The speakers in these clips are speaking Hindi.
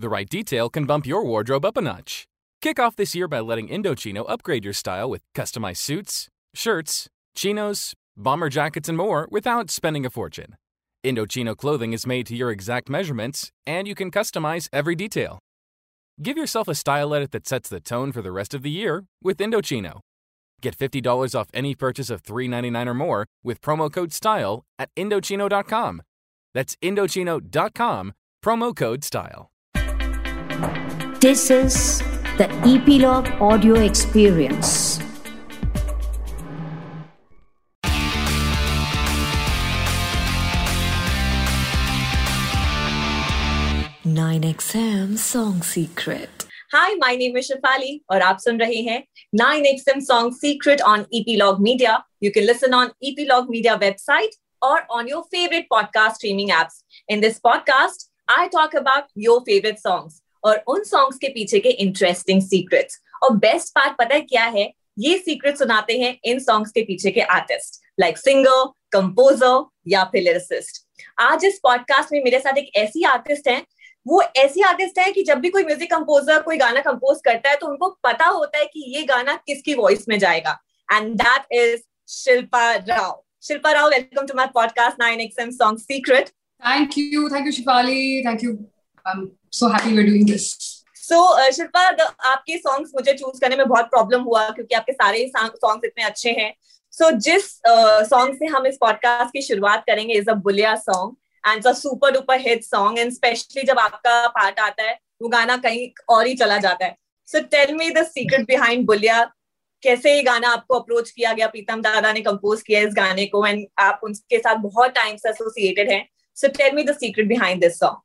The right detail can bump your wardrobe up a notch. Kick off this year by letting Indochino upgrade your style with customized suits, shirts, chinos, bomber jackets, and more without spending a fortune. Indochino clothing is made to your exact measurements, and you can customize every detail. Give yourself a style edit that sets the tone for the rest of the year with Indochino. Get $50 off any purchase of $3.99 or more with promo code STYLE at Indochino.com. That's Indochino.com, promo code STYLE. This is the Epilogue Audio Experience. Nine XM Song Secret. Hi, my name is Shafali और आप सुन रहे हैं 9XM Song Secret on Epilogue Media. You can listen on Epilogue Media website or on your favorite podcast streaming apps. In this podcast, I talk about your favorite songs और उन songs के पीछे के इंटरेस्टिंग secrets. और बेस्ट part पता है क्या है ये सीक्रेट सुनाते हैं इन songs के पीछे के artist like singer, composer या फिर lyricist. आज इस podcast में मेरे साथ एक ऐसी artist है वो ऐसी आर्टिस्ट है कि जब भी कोई म्यूज़िक कंपोजर कोई गाना कंपोज करता है तो उनको पता होता है कि ये गाना किसकी वॉइस में जाएगा and that is Shilpa Rao Shilpa Rao welcome to my podcast nine 9XM song secret Thank you, thank you, Shifali. Thank you. I'm so happy we're doing this. So Shilpa आपके सॉन्ग्स मुझे चूज़ करने में बहुत प्रॉब्लम हुआ क्योंकि आपके सारे सॉन्ग्स इतने अच्छे हैं। सो so, जिस सॉन्ग uh, से हम इस पॉडकास्ट की शुरुआत करेंगे is a Bulleya song and a super duper hit song and specially जब आपका पार्ट आता है वो गाना कहीं और ही चला जाता है। So tell me the secret behind Bulleya कैसे ये गाना आपको अप्रोच किया गया? प्रीतम दादा ने कंपोज किया इस गाने को एंड आप उनके साथ बहुत टाइम से एसोसिएटेड हैं so tell me the secret behind this song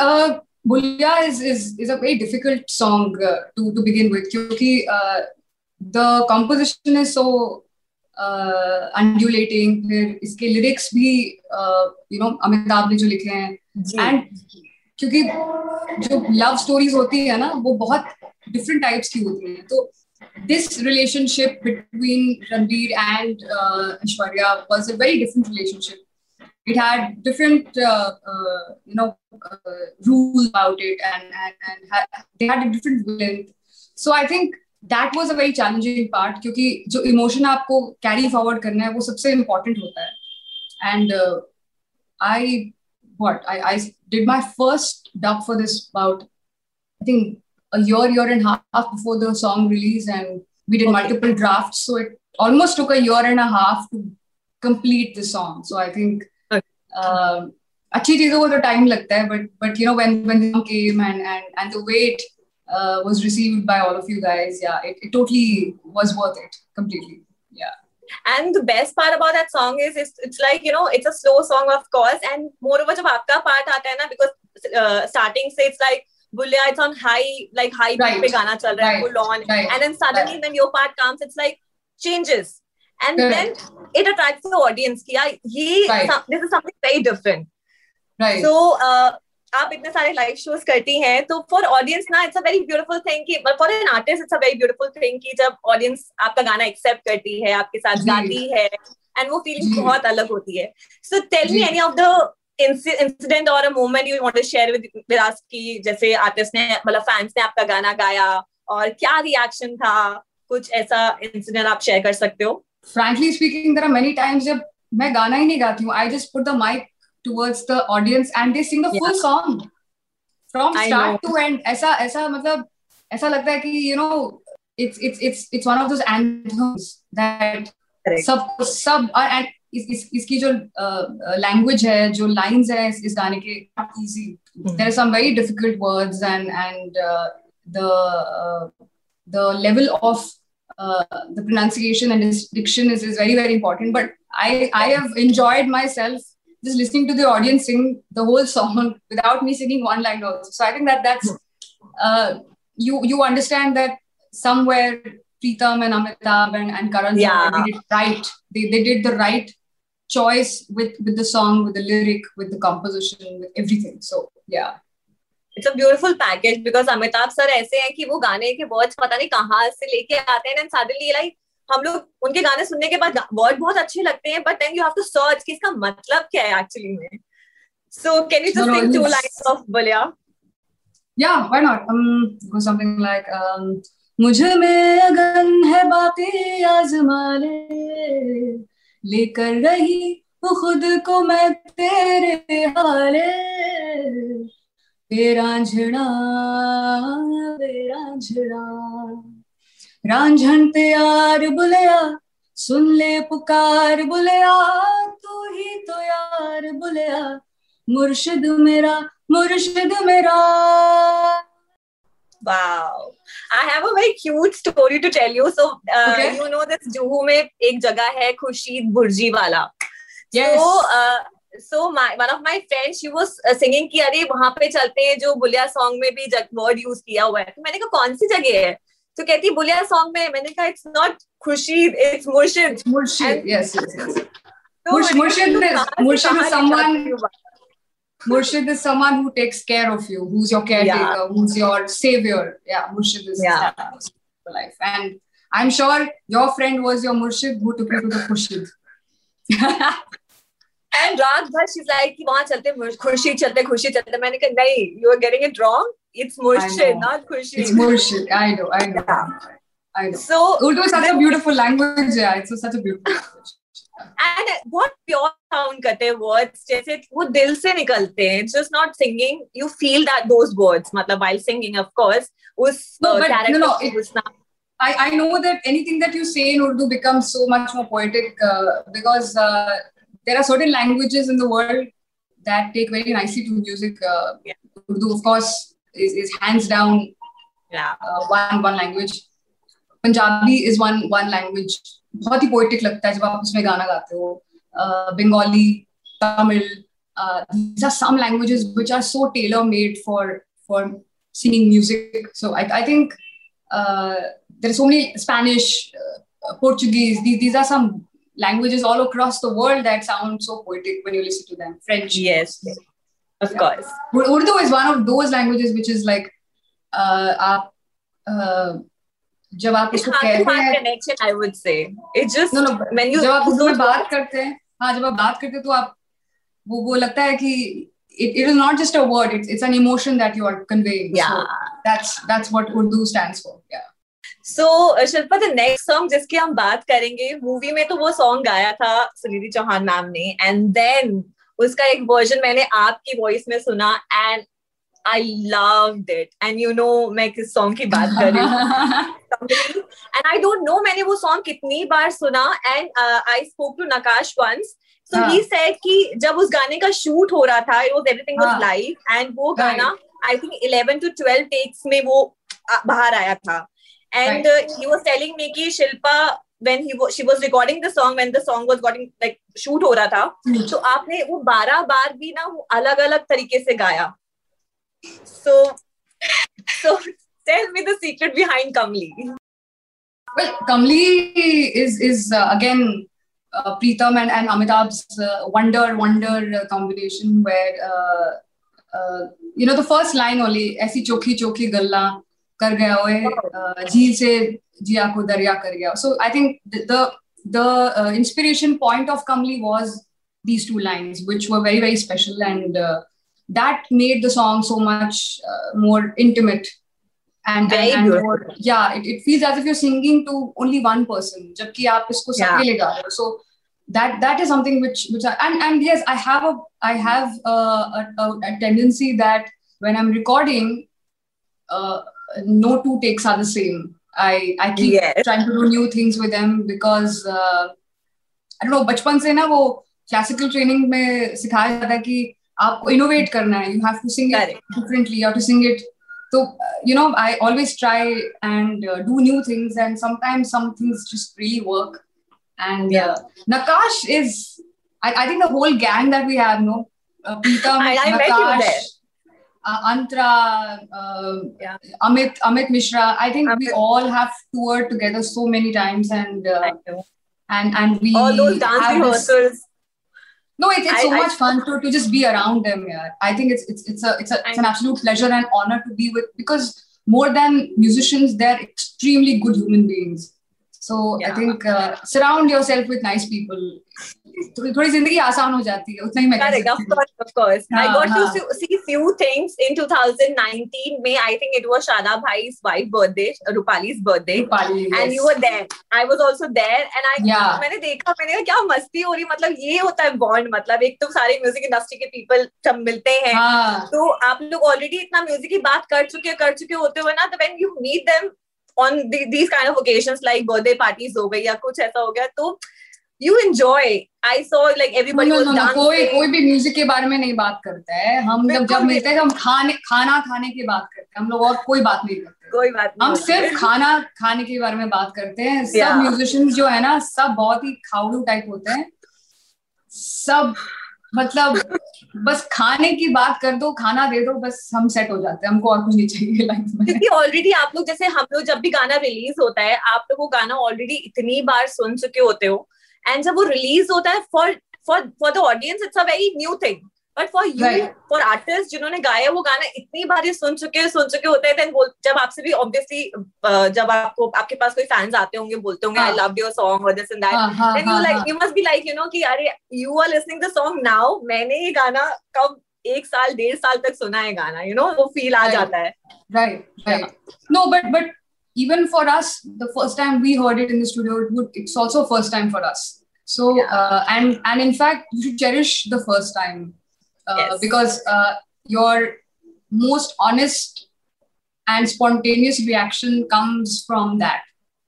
uh, Bulya is, is, is a very difficult song uh, to, to begin with क्योंकि uh, the composition is so uh, फिर इसके लिरिक्स भी यू नो अमिताभ ने जो लिखे हैं एंड क्योंकि जो लव स्टोरीज होती है ना वो बहुत डिफरेंट टाइप्स की होती हैं तो this relationship between Ranbir and uh, Aishwarya was a very different relationship. It had different, uh, uh, you know, uh, rules about it, and and, and had, they had a different length. So I think that was a very challenging part क्योंकि जो इमोशन आपको कैरी फॉरवर्ड करना है वो सबसे इम्पोर्टेंट होता है and I what I, I did my first dub for this about I think a year, year and a half before the song release, and we did okay. multiple drafts. So it almost took a year and a half to complete the song. So I think uh, अच्छी चीज़ों को तो टाइम लगता है but but you know when when and and the way it uh, was received by all of you guys. Yeah, it, it totally was worth it completely. Yeah. And the best part about that song is it's, it's like, you know, it's a slow song, of course. And moreover, जब आपका part आता है ना, because uh, starting say it's like, on high, like high right. beat पे गाना चल रहा है. Right. And then suddenly right. when your part comes, it's like changes. And Correct. then it attracts the audience. Ki, yeah, ye, right. some, this is something very different. Right. So, uh, आप इतने सारे लाइव शोज़ करती हैं तो फॉर ऑडियंस ना it's a very beautiful thing कि for an artist it's a very beautiful thing कि जब ऑडियंस आपका गाना एक्सेप्ट करती है आपके साथ गाती है एंड वो फीलिंग बहुत अलग होती है so tell me any of the incident और a moment you want to share with with us की जैसे आर्टिस्ट ने मतलब फैंस ने आपका गाना गाया और क्या रिएक्शन था कुछ ऐसा इंसिडेंट आप शेयर कर सकते हो frankly speaking there many times जब मैं गाना ही नहीं गाती हूँ I just put the mic towards the audience and they sing the full song from start to end ऐसा ऐसा मतलब ऐसा लगता है कि you know it's it's it's it's one of those anthems that सब सब एंड इस, इसकी जो लैंग्वेज है जो लाइंस है इस, गाने के easy there are some very difficult words and and the the level of uh, the pronunciation and his diction is, is very very important but i i have enjoyed myself just listening to the audience sing the whole song without me singing one line also. So I think that that's uh, you you understand that somewhere Pritam and Amitabh and, and Karan yeah. did it right. They, they did the right choice with with the song, with the lyric, with the composition, with everything. So yeah. It's a beautiful package because Amitabh sir ऐसे हैं कि वो गाने के वर्ड्स पता नहीं कहाँ से लेके आते हैं एंड सडनली लाइक हम लोग उनके गाने सुनने के बाद वर्ड बहुत अच्छे लगते हैं but then you have to search कि इसका मतलब क्या है एक्चुअली में। So can you just sing two lines of Bulleya yeah why not? Um go something like um मुझमें अगन है बाकी आजमा ले लेकर रही खुद को मैं तेरे हाले रांझना रांझना रांझन पे यार बुलया सुन ले पुकार बुलया तू ही तो यार बुलया मुर्शिद मेरा मुर्शिद मेरा Wow. I have a very cute story to tell you. So, uh, okay. you know this Juhu में एक जगह है Khurshid bhurji Yes. So, uh, so my one of my friends she was uh, singing कि अरे वहाँ पे चलते हैं जो बुलिया सॉन्ग में भी वर्ड यूज़ किया हुआ है तो मैंने कहा कौन सी जगह है तो कहती बुलिया सॉन्ग में मैंने कहा इट्स नॉट खुर्शीद इट्स मुर्शिद मुर्शिद यस यस मुर्शिद मुर्शिद is someone Murshid is someone who takes care of you, who's your caretaker, yeah. who's your savior. Yeah, Murshid is yeah. life. And I'm sure your friend was your Murshid who took you to the Khurshid. and रात भर she's like कि वहाँ चलते खुर्शीद चलते खुर्शीद चलते मैंने कहा नहीं you are getting it wrong it's Murshid not Khurshid it's Murshid I know I know yeah. I know so Urdu is such a beautiful language yeah it's such a beautiful language and बहुत प्योर साउंड करते हैं वर्ड्स जैसे वो दिल से निकलते हैं just not singing you feel that those words मतलब व्हाइल सिंगिंग ऑफ कोर्स उस character I, I know that anything that you say in Urdu becomes so much more poetic uh, because uh, there are certain languages in the world that take very nicely to music. Uh, yeah. Urdu, of course, is, is hands down yeah. uh, one one language. Punjabi is one one language बहुत ही पोइटिक लगता है जब आप उसमें गाना गाते हो Bengali Tamil these are some languages which are so tailor made for for singing music so i, I think uh, there are so many spanish uh, portuguese these, these are some languages all across the world that sound so poetic when you listen to them french yes of yeah. course urdu is one of those languages which is like uh, uh, जब आप इसको कहते हैं connection I would say it's just no no when you जब आप उसमें बात करते हैं हाँ जब आप बात करते हैं तो आप वो वो लगता है कि it, it is not just a word it's it's an emotion that you are conveying yeah so that's that's what urdu stands for yeah so Shilpa the next song जिसकी हम बात करेंगे मूवी में तो वो सॉन्ग गाया था सुनिधि चौहान मैम ने एंड देन उसका एक वर्जन मैंने आपकी वॉइस में सुना and I loved it and you know मैं किस सॉन्ग की बात कर रही हूँ। एंड आई डोंट नो मैंने वो सॉन्ग कितनी बार सुना and I spoke to Nakash once so he. Said कि जब उस गाने का शूट हो रहा था it was everything was live and वो गाना आई थिंक 11 टू 12 टेक्स में वो बाहर आया था। And he was telling me कि Shilpa when he was she was recording the song when the song was getting like shoot हो रहा था hmm. तो आपने वो बारह बार भी ना वो अलग अलग तरीके से गाया So, so tell me the secret behind Kamli. Well, Kamli is is uh, again uh, Pritam and, and Amitabh's uh, wonder wonder uh, combination where uh, uh, you know the first line only ऐसी चोखी चोखी गल्ला कर गया ओए झील से जिया को दरिया कर गया so I think the the, the inspiration point of Kamli was these two lines which were very very special and that made the song so much uh, more intimate and, and, and more, yeah it, it feels as if you're singing to only one person jabki aap isko sabke le ga so that that is something which which I, and and yes i have a i have a, a, a tendency that when i'm recording uh, no two takes are the same i i keep yes. trying to do new things with them because uh, i don't know बचपन से ना वो क्लासिकल ट्रेनिंग में सिखाया जाता है कि आपको इनोवेट करना है you have to sing it differently you have to sing it तो you know I always try and do new things and sometimes some things just really work and uh, Nakash is I, I think the whole gang that we have no uh, Pritam, I, I Nakash, uh, Antra, uh, yeah. Amit, Amit Mishra. I think Amit. we all have toured together so many times, and uh, and and we all those dance rehearsals. No, it, it's so I, much I, fun to, to just be around them. Yeah, I think it's it's it's a it's, a, it's an absolute pleasure and honor to be with because more than musicians, they're extremely good human beings. So I think surround yourself with nice people थोड़ी ज़िंदगी आसान हो जाती है उतना ही मैं Correct, of course, of course. I got to see, see few things in 2019 May. I think it was Shada Bhai's wife birthday, Rupali's birthday, Rupali, and yes. you were there. I was also there, and I Yeah. मैंने देखा मैंने कहा क्या मस्ती हो रही मतलब ये होता है बॉन्ड मतलब एक तो सारे म्यूज़िक इंडस्ट्री के पीपल सब मिलते हैं हाँ तो आप लोग ऑलरेडी इतना म्यूज़िक की बात कर चुके कर चुके होते हुए ना तो when you meet them on these kind of occasions like birthday parties हो गई या कुछ ऐसा हो गया तो you enjoy I saw like everybody was no, कोई कोई भी म्यूज़िक के बारे में नहीं बात करता है। हम जब जब मिलते हैं तो हम खाने खाना खाने की बात करते हैं। हम लोग और कोई बात नहीं करते। कोई बात नहीं हम सिर्फ़ खाना खाने के बारे में बात करते हैं। सब. म्यूजिशियंस जो है ना सब बहुत ही खाउडू टाइप होते हैं। सब मतलब बस खाने की बात कर दो, खाना दे दो, बस हम सेट हो जाते हैं। हमको और कुछ नहीं चाहिए लाइफ में। क्योंकि ऑलरेडी आप लोग, जैसे हम लोग जब भी गाना रिलीज़ होता है, आप लोग वो गाना ऑलरेडी इतनी बार सुन चुके होते हो। एंड जब वो रिलीज़ होता है for for for the audience it's a very new thing but for you. For artist जिन्होंने गाया वो गाना इतनी बार ये सुन चुके सुन चुके होते हैं देन जब आपसे भी ऑब्वियसली जब आपको आपके पास कोई फैंस आते होंगे बोलते होंगे आई हाँ. लव योर सॉन्ग और दिस एंड दैट हाँ हाँ हाँ like हाँ you must be like you know कि अरे you are listening the song now मैंने ये गाना कब एक साल डेढ़ साल तक सुना है गाना यू नो वो फील आ. जाता है right right no but but even for us the first time we heard it in the studio it would it's also first time for us so Yeah. uh, and and in fact you should cherish the first time uh, Yes. because uh, your most honest and spontaneous reaction comes from that.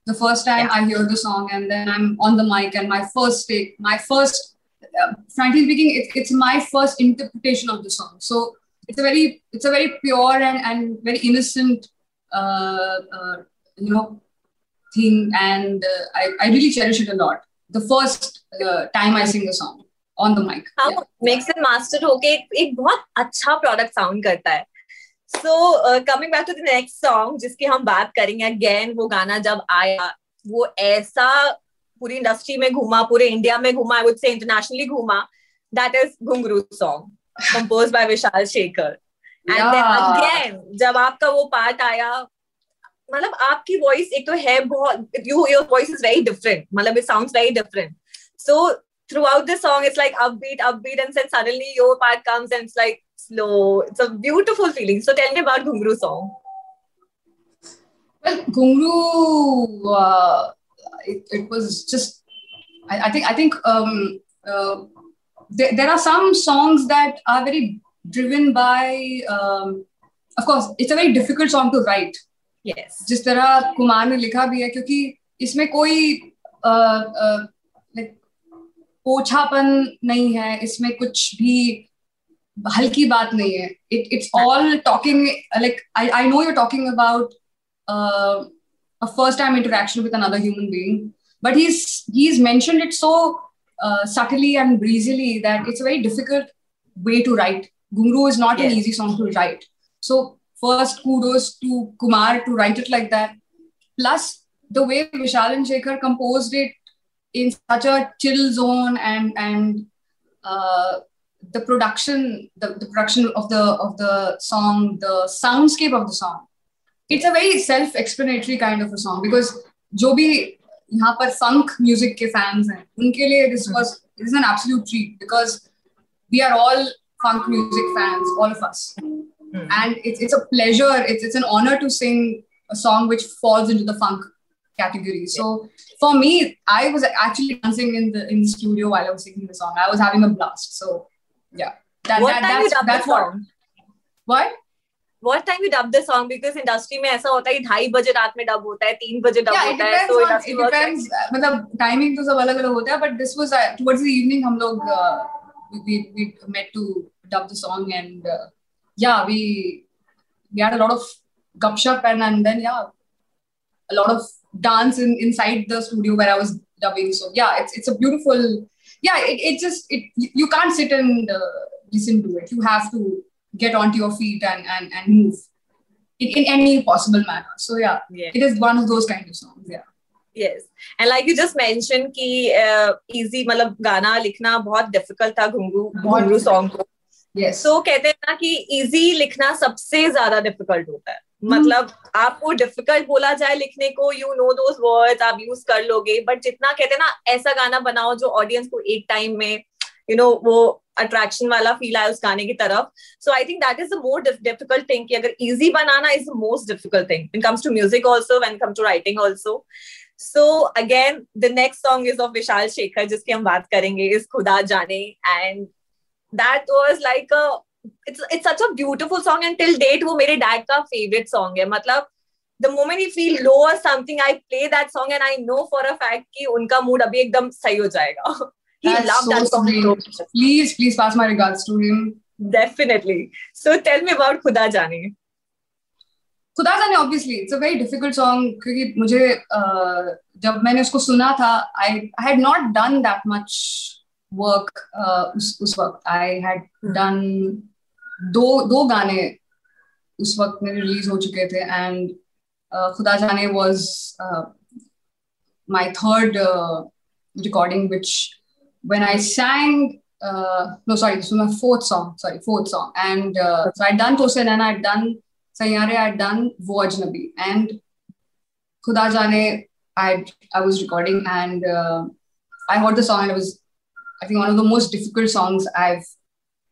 The first time i hear the song and then i'm on the mic and my first take my first uh, frankly speaking it, it's my first interpretation of the song. So it's a very it's a very pure and, and very innocent uh, uh, you know thing and uh, I, I really cherish it a lot. The first uh, time i sing the song on the mic. हाँ मिक्स एंड मास्टर होके एक, एक बहुत अच्छा प्रोडक्ट साउंड करता है। So coming back to the next song जिसकी हम बात करेंगे अगेन वो गाना जब आया वो ऐसा पूरी इंडस्ट्री में घूमा पूरे इंडिया में घूमा आई वुड से इंटरनेशनली घूमा that is Ghungroo song compose by Vishal Shekhar and then again जब आपका वो पार्ट आया मतलब आपकी वॉइस एक तो है बहुत you your voice is very different मतलब it sounds very different so throughout the song it's like upbeat upbeat and then suddenly your part comes and it's like slow it's a beautiful feeling so tell me about Ghungru song Well, Gungru, uh, it, it was just. I, I think. I think um, uh, there, there are some songs that are very driven by. Um, of course, it's a very difficult song to write. yes जिस तरह कुमार ने लिखा भी है क्योंकि इसमें कोई लाइक पोछापन नहीं है इसमें कुछ भी हल्की बात नहीं है। It it's all talking like I I know you're talking about first time interaction with another human being but he is mention it so subtly and breezily that it's a very difficult way to write गुमरू is not an easy song to write so first kudos to Kumaar to write it like that plus the way Vishal and Shekhar compose it in such a chill zone and and uh, the production the, the production of the of the song the soundscape of the song it's a very self-explanatory kind of a song because जो भी यहाँ पर funk music के fans हैं उनके लिए this was this is an absolute treat because we are all funk music fans all of us and it's it's a pleasure it's it's an honor to sing a song which falls into the funk category so for me I was actually dancing in the in the studio while I was singing the song I was having a blast so yeah that, what that time you that's dub the that's what song what what time you dub the song because industry में ऐसा होता है कि ढाई बजे रात में डब होता है तीन बजे डब yeah, it होता है depends so on, industry it works like- depends uh, मतलब टाइमिंग तो सब अलग अलग होता है but this was uh, towards the evening हम लोग uh, we, we we met to dub the song and uh, yeah we we had a lot of gupshup and and then yeah a lot of dance in, inside the studio where I was dubbing so yeah it's it's a beautiful yeah it, it just it you- you can't sit and uh, listen to it you have to get onto your feet and and, and move in, in any possible manner so yeah yeah it is one of those kind of songs yeah yes and like you just mentioned कि uh, easy मतलब गाना लिखना बहुत difficult था घुंगरू बहुत घुंगरू song को yes so कहते हैं ना कि easy लिखना सबसे ज्यादा difficult होता है मतलब आपको डिफ़िकल्ट बोला जाए लिखने को यू नो दो आप यूज़ कर लोगे। बट जितना कहते हैं ना, ऐसा गाना बनाओ जो ऑडियंस को एक टाइम में यू नो वो अट्रैक्शन वाला फील आया उस गाने की तरफ़। So I think that is the more difficult thing कि अगर easy banana is the most difficult thing in comes to music also when come to writing also so again the next song is of Vishal Shekhar जिसकी हम बात करेंगे is Khuda Jaane. And that was like it's it's such a beautiful song and till date वो मेरे dad का favorite song है मतलब the moment he feel low or something I play that song and I know for a fact कि उनका mood अभी एकदम सही हो जाएगा he That's loved so that song so. Please, please pass my regards to him. definitely so tell me about Khuda Jaane Khuda Jaane obviously it's a very difficult song क्योंकि मुझे uh, जब मैंने उसको सुना था I I had not done that much work उस उस वक्त आई हैड डन दो दो गाने उस वक्त मेरे रिलीज हो चुके थे एंड uh, खुदा जाने was my third recording which when I sang uh, no sorry this was my fourth song sorry fourth song and uh, so I'd done Tosin and I'd done Sayare I'd done Wo Ajnabi and Khuda Jane I I was recording and uh, I heard the song and it was I think one of the most difficult songs I've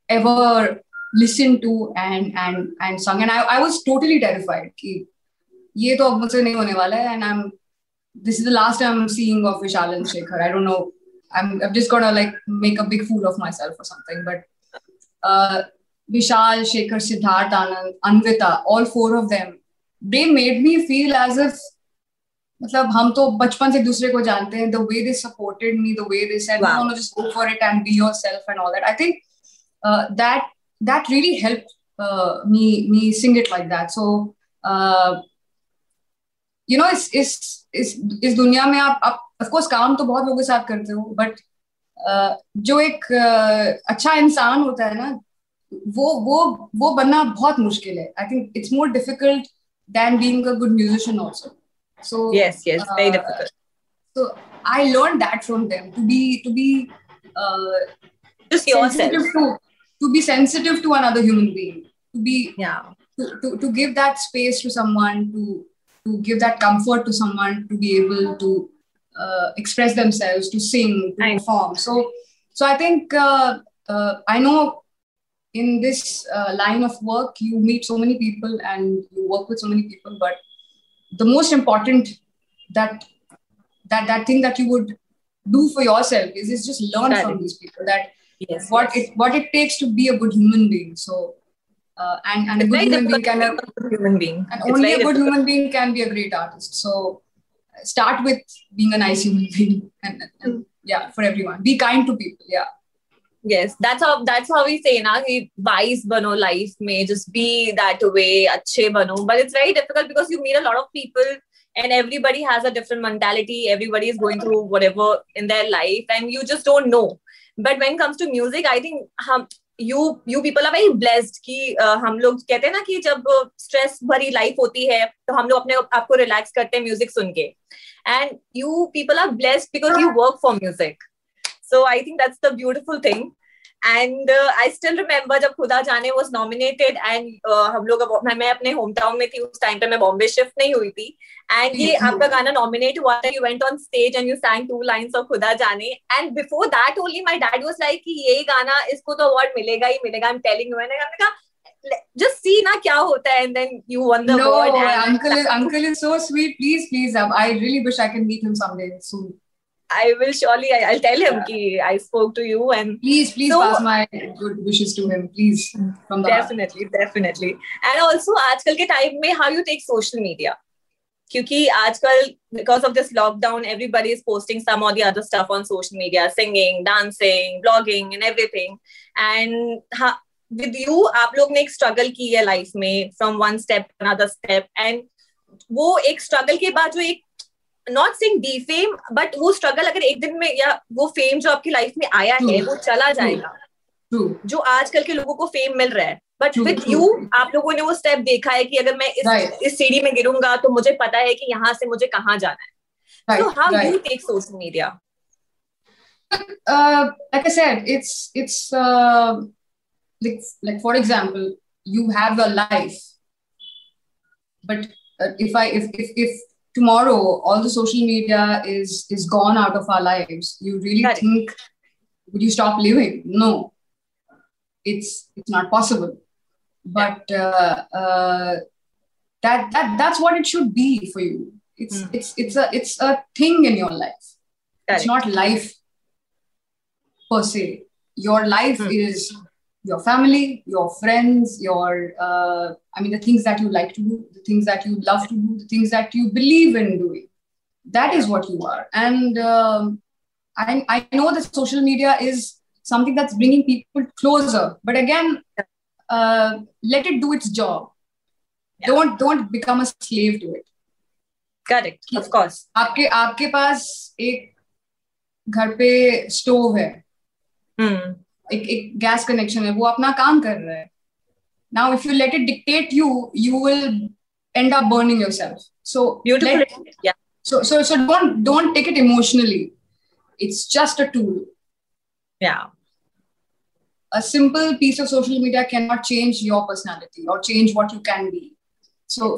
ever listened to and and and sung and I, I was totally terrified कि ये तो अब मुझसे नहीं होने वाला है and I'm this is the last time I'm seeing of Vishal and Shekhar. I don't know. I'm, I'm just gonna like make a big fool of myself or something. But uh, Vishal, Shekhar, Siddharth, Anand, Anvita, all four of them, they made me feel as if मतलब हम तो बचपन से दूसरे को जानते हैं the way they supported me the way they said you know just go for it and be yourself and all that I think that that really help me me sing it like that so you know इस इस इस इस दुनिया में आप आप ऑफ़ कोर्स काम तो बहुत लोगों के साथ करते हो बट uh, जो एक uh, अच्छा इंसान होता है ना वो वो वो बनना बहुत मुश्किल है. I think it's more difficult then being a good musician also so yes yes very Uh, difficult. so I learned that from them to be to be uh, just yourself. to to be sensitive to another human being to be yeah. to, to, to give that space to someone to to give that comfort to someone to be able to uh, express themselves to sing to I- perform. So so i think uh, uh, i know in this uh, line of work you meet so many people and you work with so many people but the most important that that that thing that you would do for yourself is, is just learn from Correct. these people that yes what yes. it what it takes to be a good human being. So, uh, and and a good human being difficult can to become a human being and It's only a good difficult. human being can be a great artist. So, uh, start with being a nice human being, and, and, and yeah, for everyone, be kind to people. Yeah, yes that's how that's how we say na कि wise बनो life में just be that way अच्छे बनो but it's very difficult because you meet a lot of people and everybody has a different mentality everybody is going through whatever in their life and you just don't know but when it comes to music I think हम you you people are very blessed कि uh, लोग कहते हैं ना कि जब स्ट्रेस भरी लाइफ होती है तो हम लोग अपने आप को रिलैक्स करते हैं म्यूज़िक सुन के and you people are blessed because you work for music so i think that's the beautiful thing and uh, i still remember जब खुदा जाने was nominated and uh, हम लोग मैं अपने होम टाउन में थी उस टाइम पे मैं बॉम्बे शिफ्ट नहीं हुई थी एंड ये Mhm. आपका गाना नॉमिनेट हुआ था you went on stage and you sang two lines of Khuda Jaane and before that only my dad was like कि ये गाना इसको तो अवार्ड मिलेगा ही मिलेगा आई एम टेलिंग यू मैंने कहा जस्ट सी ना क्या होता है and then you won the no, award uncle, is, uncle is so sweet. Please, please, I really wish I can meet him someday soon. I will surely I, I'll tell him Yeah. I spoke to you and Please, please So- pass my good wishes to him, please, from the definitely heart. definitely and also आजकल के टाइम में how you take social media क्योंकि आजकल because of this lockdown everybody is posting some or the other stuff on social media singing dancing blogging and everything and ha, with you आप लोग ने एक struggle की है life में from one step to another step and वो एक struggle के बाद जो एक not sing the fame but वो स्ट्रगल अगर एक दिन में या वो फेम जो आपकी लाइफ में आया है वो चला जाएगा। जो आजकल के लोगों को फेम मिल रहा है। बट विथ यू आप लोगों ने वो स्टेप देखा है कि अगर मैं इस right. इस सीढ़ी में गिरूँगा तो मुझे पता है कि यहाँ से मुझे कहाँ जाना है। So how you take social media like i said it's it's uh, like like for example tomorrow all the social media is is gone out of our lives. You really think would you stop living? No. It's it's not possible. But uh, uh, that that that's what it should be for you. It's Hmm. it's it's a it's a thing in your life. It's not life per se. Your life Hmm. is your family your friends your uh, i mean the things that you like to do the things that you love to do the things that you believe in doing that is what you are and um, I, I know that social media is something that's bringing people closer but again uh, let it do its job Yeah. don't don't become a slave to it Correct. Of course. आपके आपके पास एक घर पे स्टोव है Hmm. एक एक गैस कनेक्शन है वो अपना काम कर रहा है now if you let it dictate you you will end up burning yourself so Beautiful. let- yeah. so so so don't don't take it emotionally it's just a tool Yeah. a simple piece of social media cannot change your personality or change what you can be so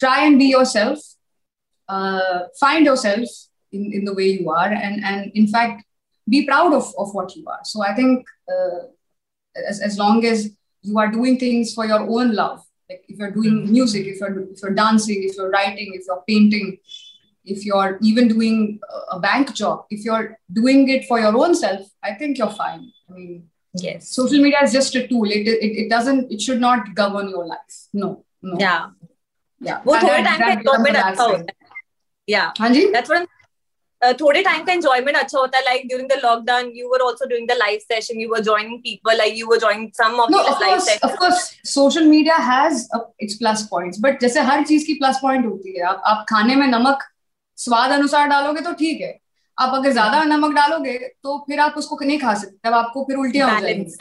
try and be yourself uh, find yourself in, in the way you are and and in fact be proud of, of what you are so i think uh, as, as long as you are doing things for your own love like if you're doing music if you're if you're dancing if you're writing if you're painting if you're even doing a- a bank job if you're doing it for your own self i think you're fine i mean Yes. social media is just a tool it, it, it doesn't it should not govern your life no no Yeah. yeah वो And थोड़े that- टाइम का that becomes एंजॉयमेंट a अच्छा bad होता thing. है या हाँ जी that's what I'm uh, थोड़े टाइम का एंजॉयमेंट अच्छा होता है like during the lockdown you were also doing the live session you were joining people like you were joining some of these of live session course social media has a, its plus points but जैसे हर चीज़ की plus point होती है। आप आप खाने में नमक स्वाद अनुसार डालोगे तो ठीक है। आप अगर ज़्यादा नमक डालोगे तो फिर आप उसको नहीं खा सकते अब आपको फिर उल्टियाँ हो जाएँगी।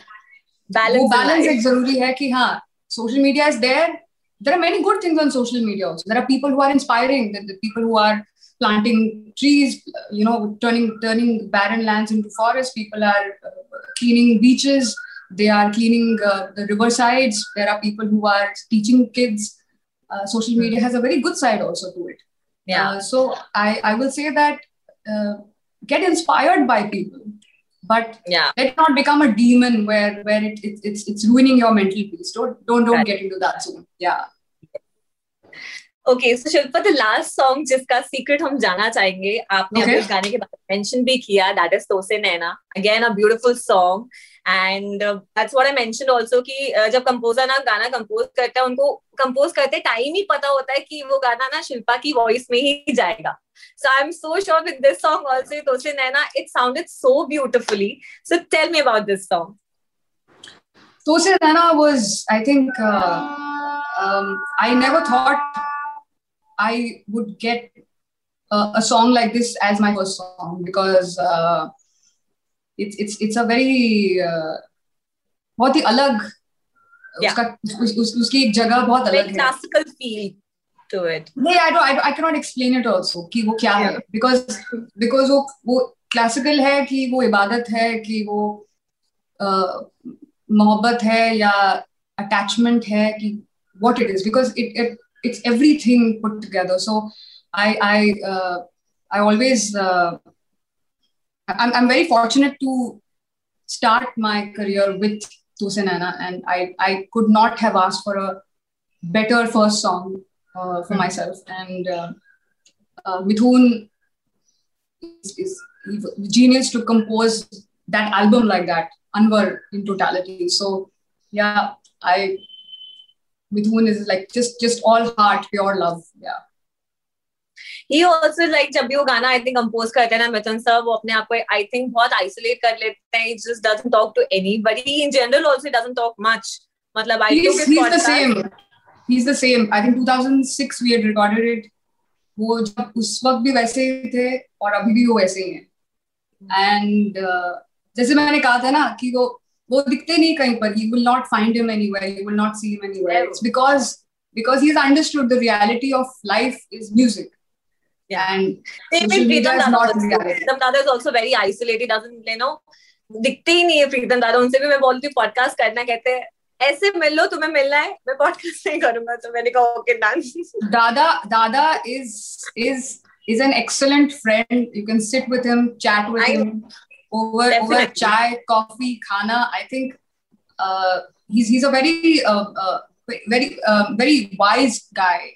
बैलेंस बैलेंस एक ज़रूरी है कि हाँ social media is there. There are many good things on social media also. There are people who are inspiring the, the people who are planting trees you know turning turning barren lands into forests. People are uh, cleaning beaches. They are cleaning uh, the river sides there are people who are teaching kids. Uh, social media has a very good side also to it. Yeah. uh, so i i will say that uh, get inspired by people but yeah, let not become a demon where where it, it it's it's ruining your mental peace. Don't don't don't Right. get into that zone. Yeah okay so Shilpa the last song जिसका सीक्रेट हम जाना चाहेंगे आपने अभी Okay. उस गाने के बारे में मेंशन भी किया that is Tose Naina again a beautiful song and that's what I mention also कि uh, जब कंपोजर ना गाना कंपोज करता है उनको कंपोज करते टाइम ही पता होता है कि वो गाना ना शिल्पा की वॉइस में ही जाएगा so i'm so sure with this song also tose naina it sounded so beautifully. So tell me about this song. Tose Nana was I think uh, um, I never thought I would get uh, a song like this as my first song because uh, it's it's it's a very uh, बहुत ही अलग Yeah. उसका उस, उस, उसकी एक जगह बहुत very अलग है classical feel to it नहीं I don't I, I cannot explain it also कि वो क्या है because because वो वो classical है कि वो इबादत है कि वो uh, मोहब्बत है या attachment है कि what it is because it, it it's everything put together so I I uh, I always uh, I'm I'm very fortunate to start my career with Tose Naina and I I could not have asked for a better first song uh, for myself. And uh, uh, Mithun is, is genius to compose that album like that, Anwar in totality. So yeah, I Mithun is like just just all heart, pure love. Yeah. He also like जब भी वो गाना आई थिंक कंपोज करते हैं ना मिथुन सर वो अपने आप को आई थिंक बहुत आइसोलेट कर लेते हैं just doesn't talk to anybody in general also doesn't talk much मतलब I He's, took he's the same. He's the same. I think 2006 we had recorded it. वो जब उस वक्त भी वैसे ही थे और अभी भी वो वैसे ही हैं एंड जैसे मैंने कहा था ना कि वो वो दिखते नहीं कहीं पर। You will not find him anywhere you not see him anywhere it's because because he is understood the reality of life is music दिखते ही नहीं है प्रीतम दादा उनसे भी मैं बोलती हूँ पॉडकास्ट करना कहते हैं ऐसे मिल लो तुम्हें मिलना है मैं पॉडकास्ट नहीं करूँगा तो मैंने कहा ओके डांस दादा दादा is is is an excellent friend you can sit with him chat with him over definitely. over chai coffee khana i think uh, he's he's a very uh, uh, very uh, very wise guy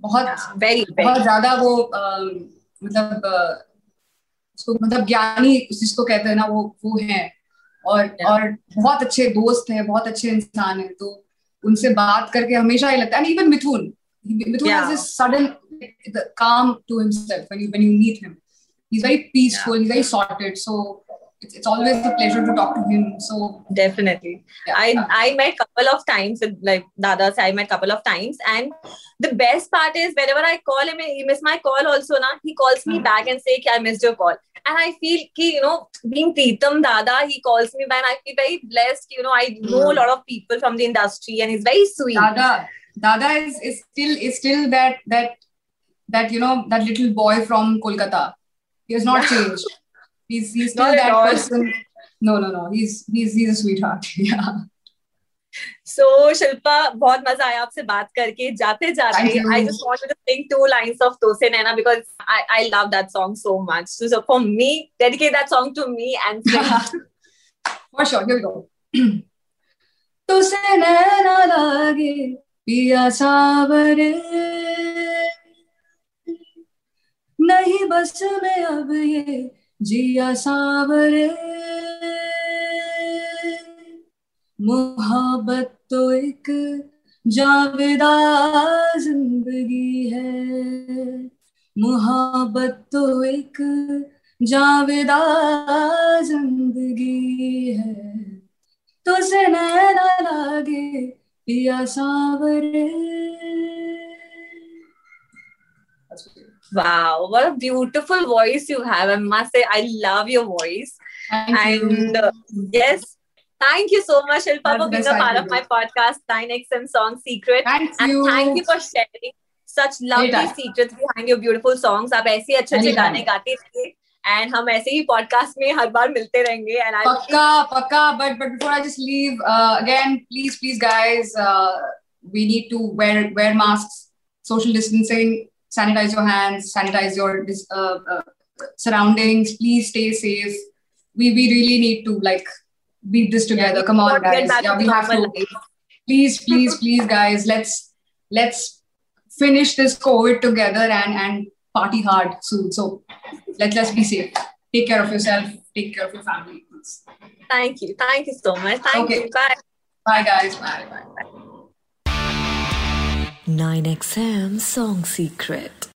बहुत very, बहुत ज़्यादा वो uh, मतलब uh, उसको मतलब ज्ञानी जिसको कहते हैं ना वो वो है और yeah. और बहुत अच्छे दोस्त हैं बहुत अच्छे इंसान हैं तो उनसे बात करके हमेशा ही लगता है even Mithun Mithun yeah. has this sudden calm to himself when you when you meet him he's very peaceful yeah. he's very sorted so it's, it's always a pleasure to talk to him. So definitely, yeah. I I met couple of times with like Dadas. I met couple of times, and the best part is whenever I call him, he miss my call also. Na he calls me mm-hmm. back and say, "I missed your call." And I feel ki, you know, being Pritam Dada, he calls me back. I feel very blessed. You know, I know mm. a lot of people from the industry, and he's very sweet. Dada, Dada is, is still is still that that that you know that little boy from Kolkata. He has not changed. He's he's still that person. No, no, no. He's he's he's a sweetheart. Yeah. So Shilpa, बहुत मज़ा आया आपसे बात करके जाते जाते I just wanted to sing two lines of Tose Naina because I I love that song so much. So, so for me, dedicate that song to me and for sure. Here we go. Tose Naina lage पिया सावरे नहीं बस में अब ये जिया सावरे। मोहब्बत तो एक जावेदा ज़िंदगी है। मोहब्बत तो एक जावेदा ज़िंदगी है। तो से नैना लागे पिया सावरे। Wow, what a beautiful voice you have. I must say, I love your voice. Thank and uh, yes, thank you so much, Shilpa, for being a part of my podcast, 9XM Song Secret. Thank and you. thank you for sharing such lovely secrets behind your beautiful songs. आप ऐसे अच्छे अच्छे गाने गाते थे एंड हम ऐसे ही पॉडकास्ट में हर बार मिलते रहेंगे एंड आई पक्का पक्का but but before I just leave again please please guys we need to wear wear masks social distancing sanitize your hands, sanitize your uh, uh, surroundings. Please stay safe. We we really need to like beat this together. Yeah, Come on, guys. Yeah, we have to. Life. Please, please, please, guys. Let's let's finish this COVID together and and party hard soon. So let let's be safe. Take care of yourself. Take care of your family. Please. Thank you. Thank you so much. Thank okay. you. Bye. Bye, guys. Bye. Bye. Bye. 9XM Song Secret.